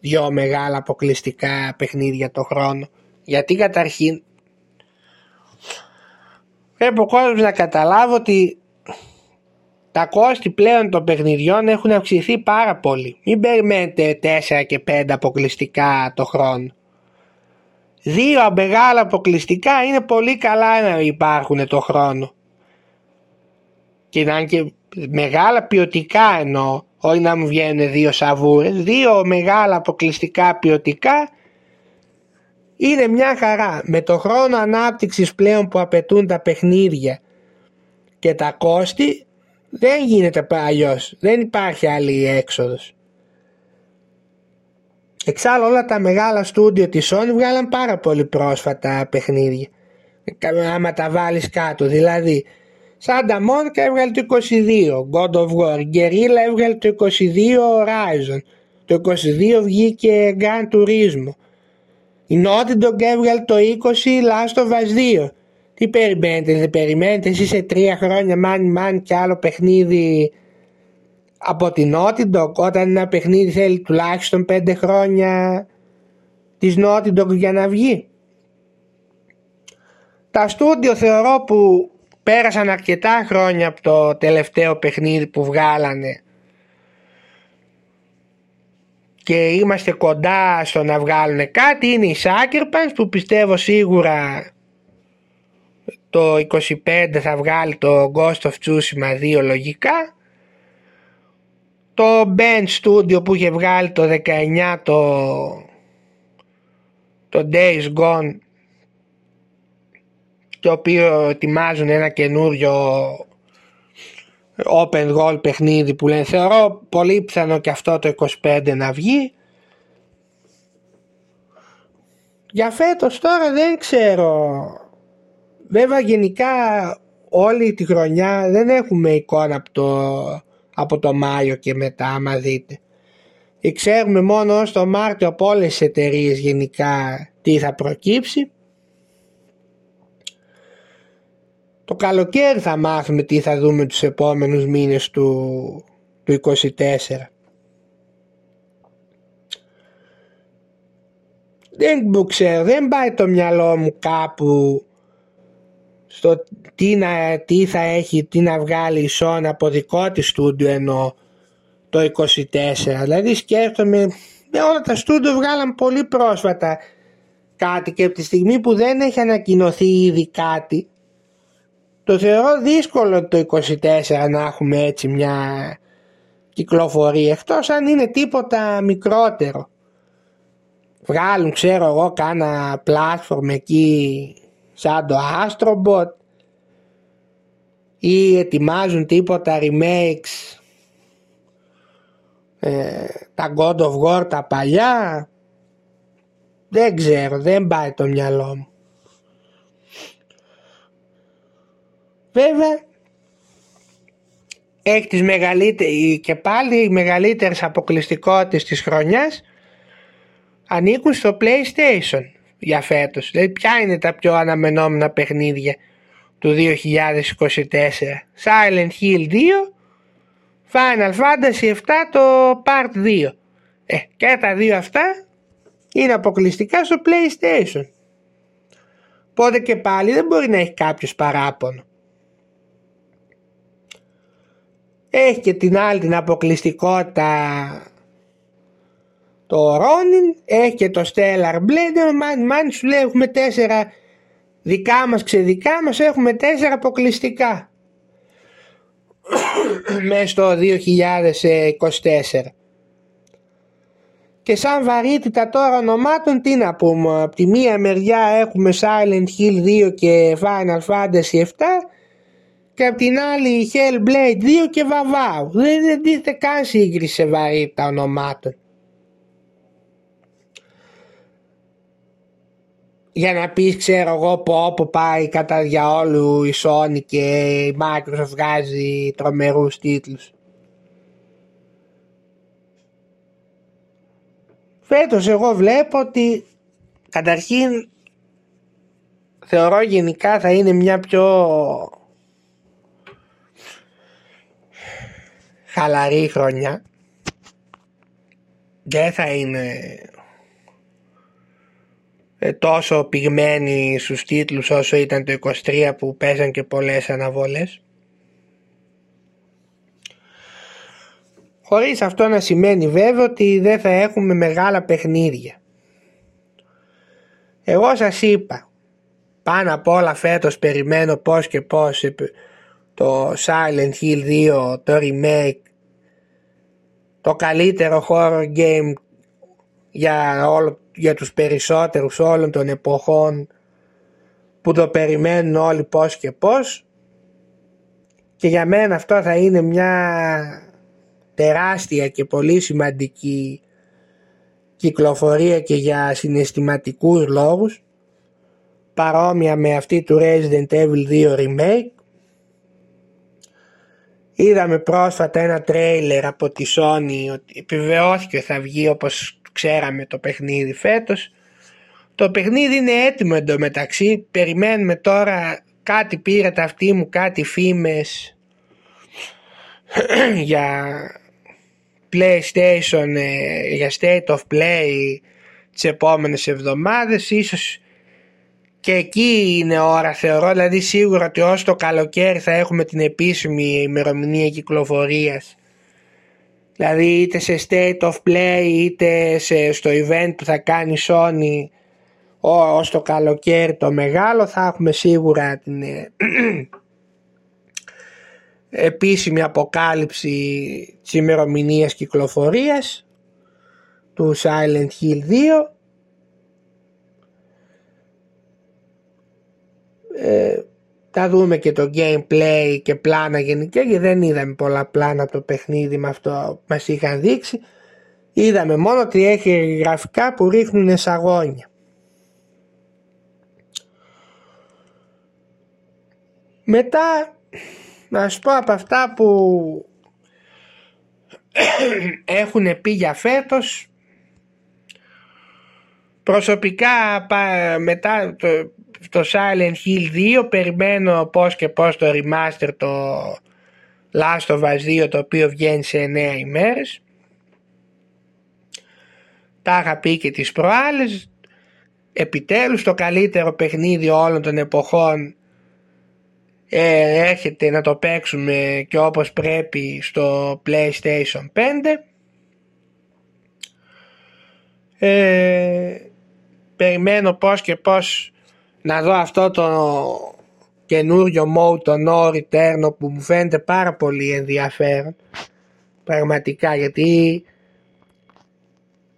δυο μεγάλα αποκλειστικά παιχνίδια το χρόνο γιατί καταρχήν πρέπει ο κόσμος να καταλάβει ότι τα κόστη πλέον των παιχνιδιών έχουν αυξηθεί πάρα πολύ. Μην περιμένετε 4 και 5 αποκλειστικά το χρόνο. Δύο μεγάλα αποκλειστικά είναι πολύ καλά να υπάρχουν το χρόνο. Και να είναι και μεγάλα ποιοτικά εννοώ, όχι να μου βγαίνουν δύο σαβούρες. Δύο μεγάλα αποκλειστικά ποιοτικά είναι μια χαρά. Με το χρόνο ανάπτυξης πλέον που απαιτούν τα παιχνίδια και τα κόστη δεν γίνεται αλλιώς. Δεν υπάρχει άλλη έξοδος. Εξάλλου όλα τα μεγάλα στούντιο της Sony βγάλαν πάρα πολύ πρόσφατα παιχνίδια. Άμα τα βάλεις κάτω. Δηλαδή, Santa Monica έβγαλε το 22, God of War. Guerrilla έβγαλε το 22 Horizon. Το 22 βγήκε Grand Turismo. Η Naughty Dog έβγαλε το 20 Last of Us 2. Τι περιμένετε, δεν περιμένετε εσείς σε τρία χρόνια μάνι μάνι και άλλο παιχνίδι από την Naughty Dog όταν ένα παιχνίδι θέλει τουλάχιστον πέντε χρόνια της Naughty Dog για να βγει. Τα στούντιο θεωρώ που πέρασαν αρκετά χρόνια από το τελευταίο παιχνίδι που βγάλανε και είμαστε κοντά στο να βγάλουν κάτι. Είναι η Sucker Punch που πιστεύω σίγουρα το 25 θα βγάλει το Ghost of Tsushima 2 λογικά. Το Band Studio που είχε βγάλει το 19 το το Days Gone το οποίος ετοιμάζουν ένα καινούριο open goal παιχνίδι που λένε θεωρώ πολύ πιθανό και αυτό το 25 να βγει για φέτος τώρα δεν ξέρω Βέβαια γενικά όλη τη χρονιά δεν έχουμε εικόνα από το, από το Μάιο και μετά άμα δείτε. Ξέρουμε μόνο στο Μάρτιο από όλες τις εταιρείες γενικά τι θα προκύψει. Το καλοκαίρι θα μάθουμε τι θα δούμε τους επόμενους μήνες του, του 24. Δεν ξέρω, δεν πάει το μυαλό μου κάπου στο τι, να, τι θα έχει, τι να βγάλει η Sony από δικό της στούντιο ενώ το 24. Δηλαδή σκέφτομαι, με όλα τα στούντιο βγάλαν πολύ πρόσφατα κάτι και από τη στιγμή που δεν έχει ανακοινωθεί ήδη κάτι το θεωρώ δύσκολο το 24 να έχουμε έτσι μια κυκλοφορία εκτός αν είναι τίποτα μικρότερο. Βγάλουν ξέρω εγώ κάνα platform εκεί σαν το Astrobot ή ετοιμάζουν τίποτα remakes ε, τα God of War τα παλιά. Δεν ξέρω δεν πάει το μυαλό μου βέβαια έχει τις μεγαλύτερες και πάλι οι μεγαλύτερες αποκλειστικότητες της χρονιάς ανήκουν στο PlayStation για φέτος. Δηλαδή ποια είναι τα πιο αναμενόμενα παιχνίδια του 2024. Silent Hill 2, Final Fantasy 7 το Part 2. Ε, και τα δύο αυτά είναι αποκλειστικά στο PlayStation. Οπότε και πάλι δεν μπορεί να έχει κάποιος παράπονο. Έχει και την άλλη την αποκλειστικότητα. Το Ronin, έχει και το Stellar Blade, μαν, μαν σου λέει έχουμε τέσσερα δικά μας ξεδικά μας έχουμε τέσσερα αποκλειστικά. Μέσα στο 2024. Και σαν βαρύτητα τώρα ονομάτων τι να πούμε, από τη μία μεριά έχουμε Silent Hill 2 και Final Fantasy 7 και από την άλλη Hellblade 2 και Vavau. Δεν, δεν δείτε καν σύγκριση σε βαρύτητα ονομάτων. για να πεις ξέρω εγώ πω όπου πάει κατά διαόλου η Sony και η Microsoft βγάζει τρομερούς τίτλους. Φέτος εγώ βλέπω ότι καταρχήν θεωρώ γενικά θα είναι μια πιο χαλαρή χρονιά. Δεν θα είναι ε, τόσο πυγμένη στους τίτλους όσο ήταν το 23 που παίζαν και πολλές αναβολές. Χωρίς αυτό να σημαίνει βέβαια ότι δεν θα έχουμε μεγάλα παιχνίδια. Εγώ σας είπα, πάνω απ' όλα φέτος περιμένω πώς και πώς το Silent Hill 2, το remake, το καλύτερο horror game για, όλο, για τους περισσότερους όλων των εποχών που το περιμένουν όλοι πώς και πώς. Και για μένα αυτό θα είναι μια τεράστια και πολύ σημαντική κυκλοφορία και για συναισθηματικούς λόγους παρόμοια με αυτή του Resident Evil 2 Remake είδαμε πρόσφατα ένα τρέιλερ από τη Sony ότι επιβεβαιώθηκε θα βγει όπως ξέραμε το παιχνίδι φέτος. Το παιχνίδι είναι έτοιμο εντωμεταξύ, περιμένουμε τώρα κάτι πήρε τα αυτή μου, κάτι φήμες για PlayStation, ε, για State of Play τις επόμενες εβδομάδες, ίσως και εκεί είναι ώρα θεωρώ, δηλαδή σίγουρα ότι ως το καλοκαίρι θα έχουμε την επίσημη ημερομηνία κυκλοφορίας Δηλαδή είτε σε state of play είτε σε, στο event που θα κάνει η Sony ως το καλοκαίρι το μεγάλο θα έχουμε σίγουρα την ε, επίσημη αποκάλυψη της ημερομηνίας κυκλοφορίας του Silent Hill 2 ε, θα δούμε και το gameplay και πλάνα γενικά και δεν είδαμε πολλά πλάνα από το παιχνίδι με αυτό που μας είχαν δείξει. Είδαμε μόνο ότι έχει γραφικά που ρίχνουν σαγόνια. Μετά να σου πω από αυτά που έχουν πει για φέτος προσωπικά μετά το, το Silent Hill 2 περιμένω πώς και πώς το remaster το Last of Us 2 το οποίο βγαίνει σε 9 ημέρες. Τα είχα πει και τις προάλλες. Επιτέλους το καλύτερο παιχνίδι όλων των εποχών ε, έρχεται να το παίξουμε και όπως πρέπει στο PlayStation 5 ε, περιμένω πώς και πώς να δω αυτό το καινούριο mode, το No Return που μου φαίνεται πάρα πολύ ενδιαφέρον πραγματικά γιατί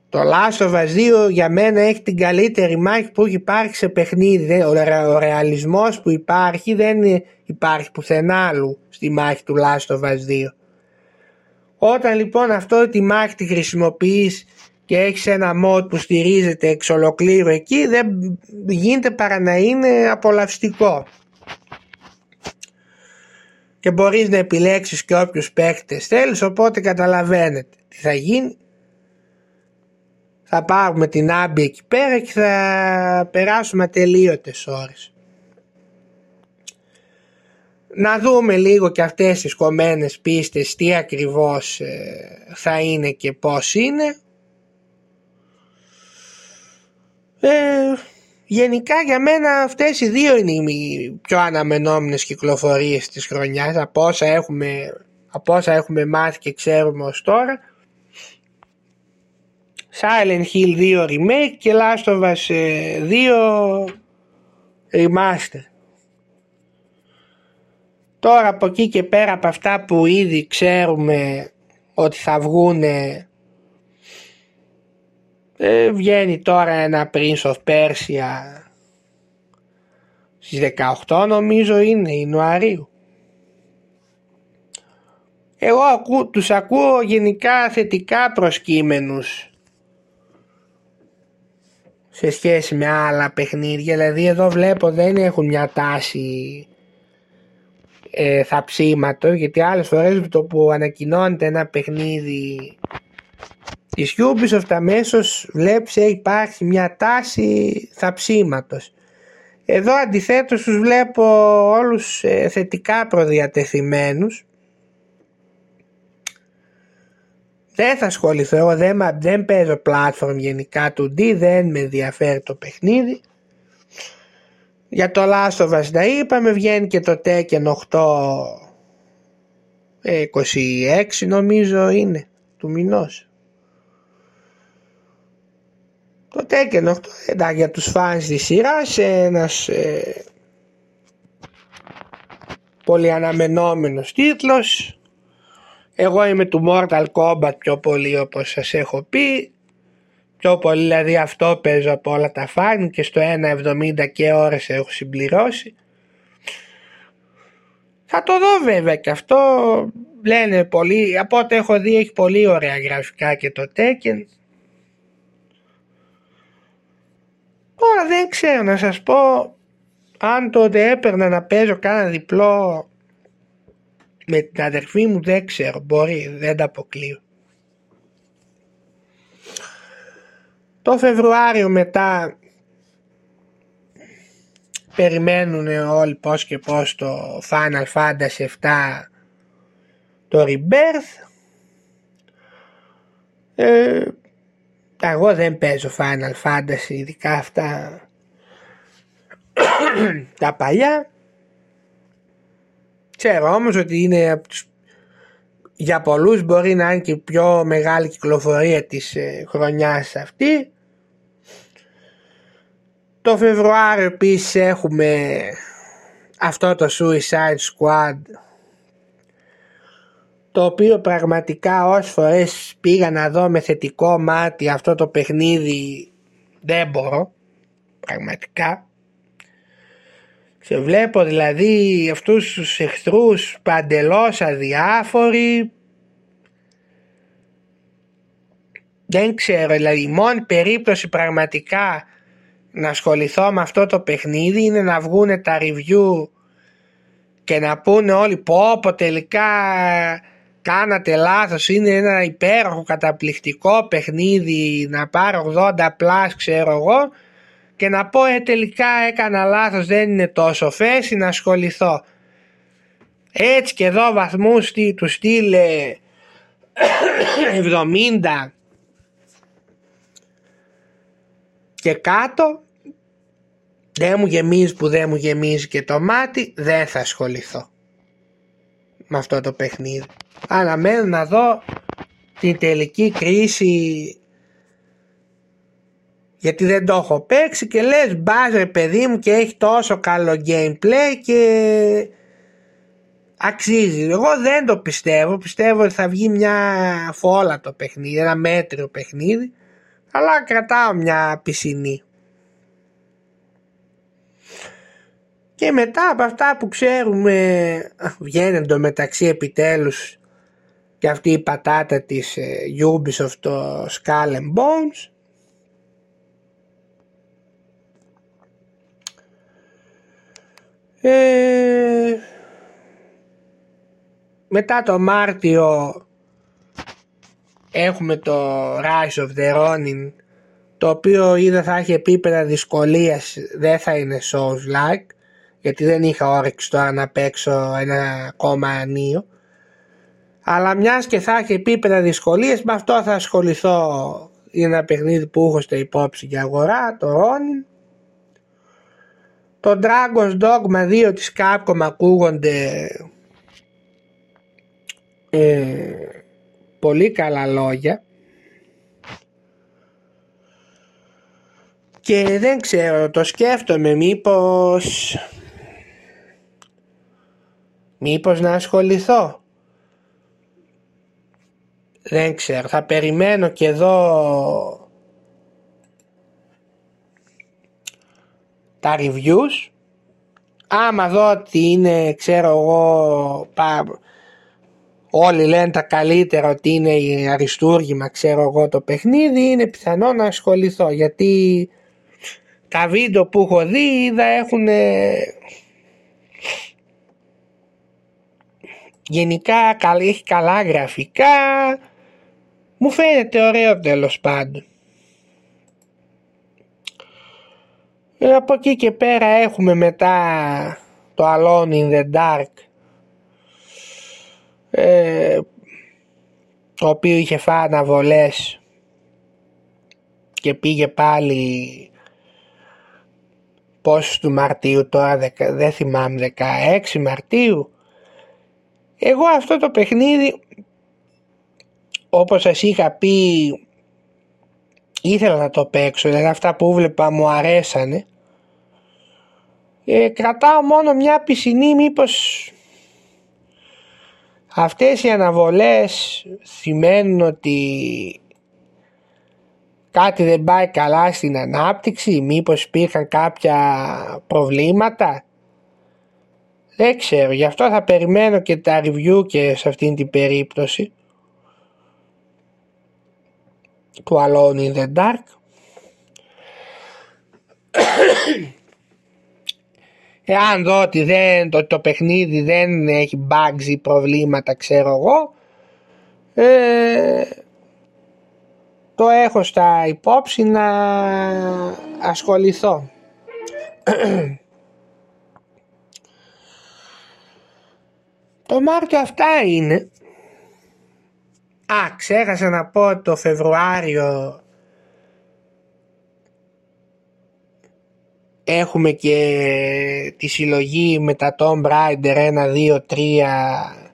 το Last of Us 2 για μένα έχει την καλύτερη μάχη που έχει υπάρξει σε παιχνίδι. Ο, ο ρεαλισμός που υπάρχει δεν υπάρχει πουθενά άλλου στη μάχη του Last of Us 2. Όταν λοιπόν αυτό τη μάχη τη χρησιμοποιείς και έχεις ένα mod που στηρίζεται εξ ολοκλήρου εκεί δεν γίνεται παρά να είναι απολαυστικό. Και μπορείς να επιλέξεις και όποιους παίκτες θέλεις οπότε καταλαβαίνετε τι θα γίνει. Θα πάρουμε την άμπη εκεί πέρα και θα περάσουμε τελείωτες ώρες. Να δούμε λίγο και αυτές τις κομμένες πίστες τι ακριβώς ε, θα είναι και πώς είναι Ε, γενικά για μένα αυτές οι δύο είναι οι πιο αναμενόμενες κυκλοφορίες της χρονιάς από όσα έχουμε από όσα έχουμε μάθει και ξέρουμε ως τώρα Silent Hill 2 Remake και Last of Us 2 Remaster. Τώρα από εκεί και πέρα από αυτά που ήδη ξέρουμε ότι θα βγουν ε, βγαίνει τώρα ένα Prince of Persia στις 18 νομίζω είναι Ιανουαρίου. Εγώ ακού, τους ακούω γενικά θετικά προσκύμενους σε σχέση με άλλα παιχνίδια. Δηλαδή εδώ βλέπω δεν έχουν μια τάση ε, θαψίματος γιατί άλλες φορές το που ανακοινώνεται ένα παιχνίδι της Ubisoft αμέσως βλέπεις ε, υπάρχει μια τάση θαψίματος. Εδώ αντιθέτως τους βλέπω όλους ε, θετικά προδιατεθειμένους δεν θα ασχοληθώ, εγώ δεν, δεν παίζω platform γενικά του D, δεν με ενδιαφέρει το παιχνίδι. Για το Last of Us τα είπαμε, βγαίνει και το Tekken 8 26 νομίζω είναι του μηνός. Το Tekken 8 εντάξει για τους φάνς της σειράς ένας ε, πολύ αναμενόμενος τίτλος εγώ είμαι του Mortal Kombat πιο πολύ όπως σας έχω πει. Πιο πολύ δηλαδή αυτό παίζω από όλα τα φάνη και στο 1.70 και ώρες έχω συμπληρώσει. Θα το δω βέβαια και αυτό λένε πολύ, από ό,τι έχω δει έχει πολύ ωραία γραφικά και το Tekken. Τώρα δεν ξέρω να σας πω αν τότε έπαιρνα να παίζω κάνα διπλό με την αδερφή μου δεν ξέρω, μπορεί, δεν τα αποκλείω. Το Φεβρουάριο μετά περιμένουν όλοι πώς και πώς το Final Fantasy 7 το Rebirth. Ε, εγώ δεν παίζω Final Fantasy ειδικά αυτά τα παλιά. Ξέρω όμως ότι είναι για πολλούς μπορεί να είναι και η πιο μεγάλη κυκλοφορία της ε, χρονιάς αυτή. Το Φεβρουάριο επίσης έχουμε αυτό το Suicide Squad το οποίο πραγματικά όσες φορές πήγα να δω με θετικό μάτι αυτό το παιχνίδι δεν μπορώ πραγματικά σε βλέπω δηλαδή αυτούς τους εχθρούς παντελώς αδιάφοροι. Δεν ξέρω, δηλαδή η μόνη περίπτωση πραγματικά να ασχοληθώ με αυτό το παιχνίδι είναι να βγουν τα review και να πούνε όλοι πω πω τελικά κάνατε λάθος είναι ένα υπέροχο καταπληκτικό παιχνίδι να πάρω 80 plus ξέρω εγώ και να πω ε, τελικά έκανα λάθος δεν είναι τόσο φέση να ασχοληθώ. Έτσι και εδώ βαθμούς του στείλε 70 και κάτω δεν μου γεμίζει που δεν μου γεμίζει και το μάτι δεν θα ασχοληθώ με αυτό το παιχνίδι. Αναμένω να δω την τελική κρίση γιατί δεν το έχω παίξει και λες μπάζε παιδί μου και έχει τόσο καλό gameplay και αξίζει. Εγώ δεν το πιστεύω, πιστεύω ότι θα βγει μια φόλα το παιχνίδι, ένα μέτριο παιχνίδι, αλλά κρατάω μια πισινή. Και μετά από αυτά που ξέρουμε βγαίνει το μεταξύ επιτέλους και αυτή η πατάτα της ε, Ubisoft το Skull and Bones. Ε, μετά το Μάρτιο έχουμε το Rise of the Ronin το οποίο είδα θα έχει επίπεδα δυσκολίας δεν θα είναι Souls like γιατί δεν είχα όρεξη τώρα να παίξω ένα ακόμα ανίο αλλά μιας και θα έχει επίπεδα δυσκολίες με αυτό θα ασχοληθώ. Είναι ένα παιχνίδι που έχω στο υπόψη για αγορά το Ronin. Το Dragon's Dogma 2 της Capcom ακούγονται ε, πολύ καλά λόγια. Και δεν ξέρω το σκέφτομαι μήπως μήπως να ασχοληθώ δεν ξέρω θα περιμένω και εδώ τα reviews. Άμα δω ότι είναι ξέρω εγώ όλοι λένε τα καλύτερα ότι είναι αριστούργημα ξέρω εγώ το παιχνίδι είναι πιθανό να ασχοληθώ γιατί τα βίντεο που έχω δει είδα έχουν γενικά έχει καλά γραφικά μου φαίνεται ωραίο τέλος πάντων. Ε, από εκεί και πέρα έχουμε μετά το Alone in the Dark ε, το οποίο είχε φάει αναβολές και πήγε πάλι πόσο του Μαρτίου τώρα δεν θυμάμαι 16 Μαρτίου. Εγώ αυτό το παιχνίδι όπως σας είχα πει ήθελα να το παίξω δηλαδή αυτά που βλέπα μου αρέσανε ε, κρατάω μόνο μια πισινή μήπως αυτές οι αναβολές σημαίνουν ότι κάτι δεν πάει καλά στην ανάπτυξη, μήπως υπήρχαν κάποια προβλήματα. Δεν ξέρω, γι' αυτό θα περιμένω και τα review και σε αυτήν την περίπτωση του Alone in the Dark. Εάν δω ότι δεν, το, το παιχνίδι δεν έχει bugs ή προβλήματα ξέρω εγώ ε, το έχω στα υπόψη να ασχοληθώ. το Μάρτιο αυτά είναι. Α, ξέχασα να πω το Φεβρουάριο. Έχουμε και τη συλλογή με τα Tomb Raider 1, 2, 3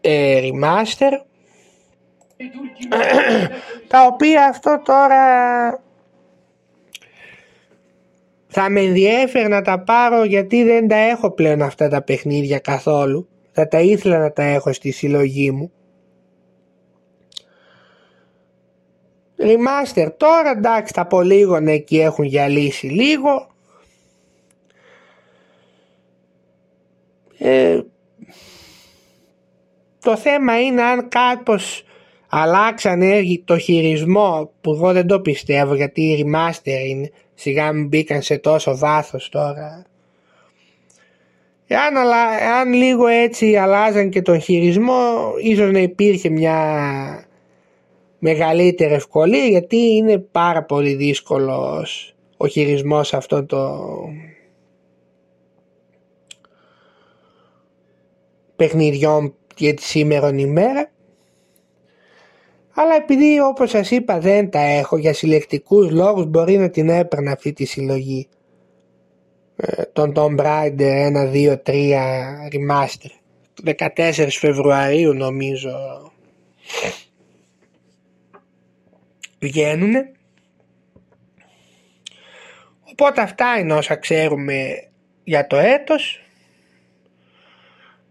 ε, remaster. Τα οποία αυτό τώρα θα με ενδιέφερε να τα πάρω γιατί δεν τα έχω πλέον αυτά τα παιχνίδια καθόλου θα τα ήθελα να τα έχω στη συλλογή μου. Remaster. Τώρα εντάξει τα πολύγωνα εκεί έχουν γυαλίσει λίγο. Ε, το θέμα είναι αν κάπως αλλάξανε το χειρισμό που εγώ δεν το πιστεύω γιατί η remaster είναι σιγά μην μπήκαν σε τόσο βάθος τώρα εάν, εάν λίγο έτσι αλλάζαν και τον χειρισμό ίσως να υπήρχε μια μεγαλύτερη ευκολία γιατί είναι πάρα πολύ δύσκολος ο χειρισμός αυτό το παιχνιδιών για τη σήμερα ημέρα. Αλλά επειδή όπως σας είπα δεν τα έχω για συλλεκτικούς λόγους μπορεί να την έπαιρνα αυτή τη συλλογή. ε, τον Tomb Raider 1, 2, 3 Remaster. 14 Φεβρουαρίου νομίζω βγαίνουν οπότε αυτά είναι όσα ξέρουμε για το έτος.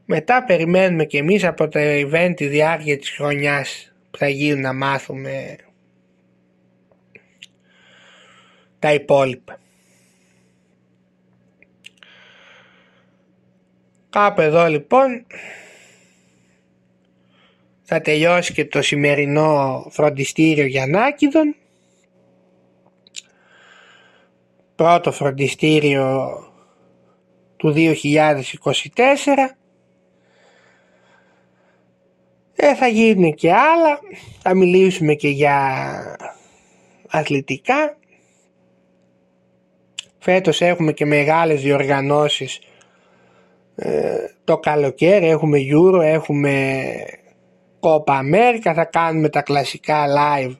Μετά περιμένουμε και εμείς από το event τη διάρκεια της χρονιάς που θα γίνουν να μάθουμε τα υπόλοιπα. Κάπου εδώ λοιπόν θα τελειώσει και το σημερινό φροντιστήριο για Νάκηδον. Πρώτο φροντιστήριο του 2024 ε, θα γίνουν και άλλα, θα μιλήσουμε και για αθλητικά. Φέτος έχουμε και μεγάλες διοργανώσεις ε, το καλοκαίρι, έχουμε Euro, έχουμε Copa America, θα κάνουμε τα κλασικά live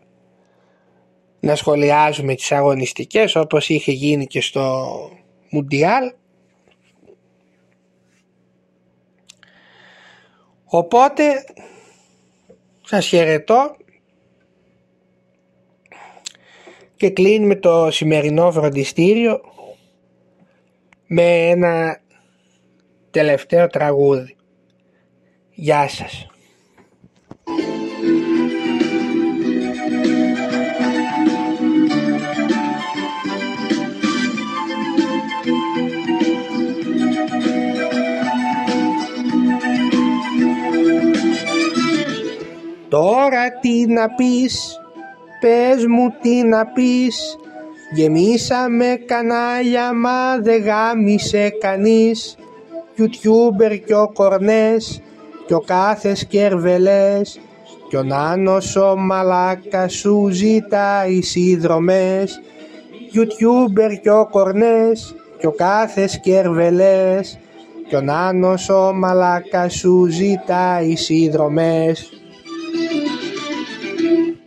να σχολιάζουμε τις αγωνιστικές όπως είχε γίνει και στο Mundial. Οπότε σας χαιρετώ και κλείνουμε το σημερινό φροντιστήριο με ένα τελευταίο τραγούδι. Γεια σας. Τώρα τι να πεις, πες μου τι να πεις Γεμίσαμε κανάλια μα δεν γάμισε κανείς Youtuber και ο Κορνές και ο κάθε Σκερβελές κι ο Νάνος ο Μαλάκας σου ζητάει συνδρομές Youtuber και ο Κορνές και ο κάθε Σκερβελές κι ο Νάνος ο Μαλάκας σου ζητάει συνδρομές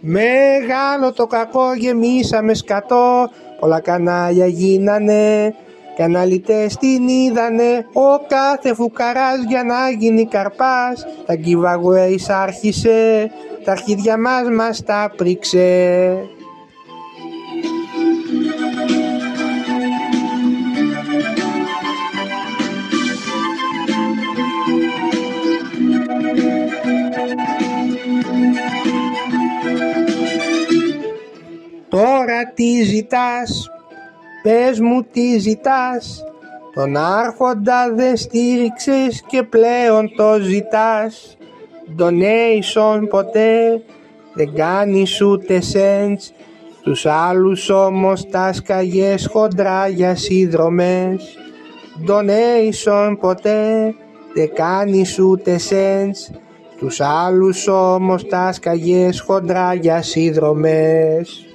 Μεγάλο το κακό γεμίσαμε σκατό, πολλά κανάλια γίνανε, καναλιτές την είδανε, ο κάθε φουκαράς για να γίνει καρπάς, τα giveaways άρχισε, τα αρχίδια μας μας τα πρίξε. Τώρα τι ζητάς, πες μου τι ζητάς, τον άρχοντα δεν στήριξες και πλέον το ζητάς. Donation ποτέ δεν κάνεις ούτε cents, τους άλλους όμως τα σκαγιές χοντρά για συνδρομές. Donation ποτέ δεν κάνεις ούτε cents, τους άλλους όμως τα σκαγιές χοντρά για συνδρομές.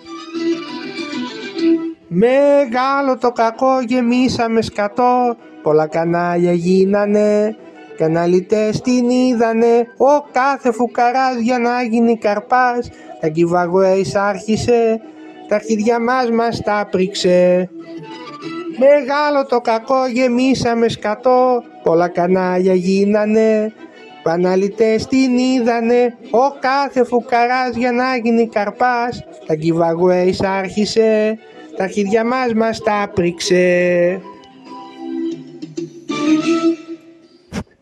Μεγάλο το κακό γεμίσαμε σκατό, πολλά κανάλια γίνανε, καναλιτές την είδανε, ο κάθε φουκαράς για να γίνει καρπάς, τα giveaways άρχισε, τα αρχιδιά μας μας τα πρίξε. Μεγάλο το κακό γεμίσαμε σκατό, πολλά κανάλια γίνανε, Παναλυτές την είδανε, ο κάθε φουκαράς για να γίνει καρπάς, τα giveaways άρχισε, τα χέρια μας τα πρίξε.